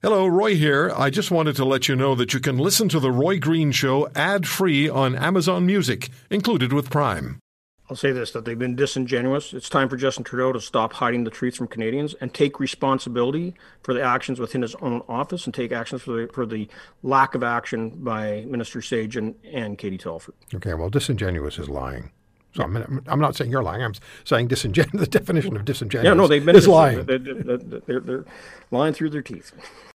Hello, Roy here. I just wanted to let you know that you can listen to The Roy Green Show ad free on Amazon Music, included with Prime. I'll say this that they've been disingenuous. It's time for Justin Trudeau to stop hiding the truth from Canadians and take responsibility for the actions within his own office and take actions for the, for the lack of action by Minister Sajjan and, and Katie Telford. Okay, well, disingenuous is lying. So I'm, I'm not saying you're lying. I'm saying disingenuous. The definition of disingenuous Yeah, no, they've been is lying. They're, they're, they're, they're lying through their teeth.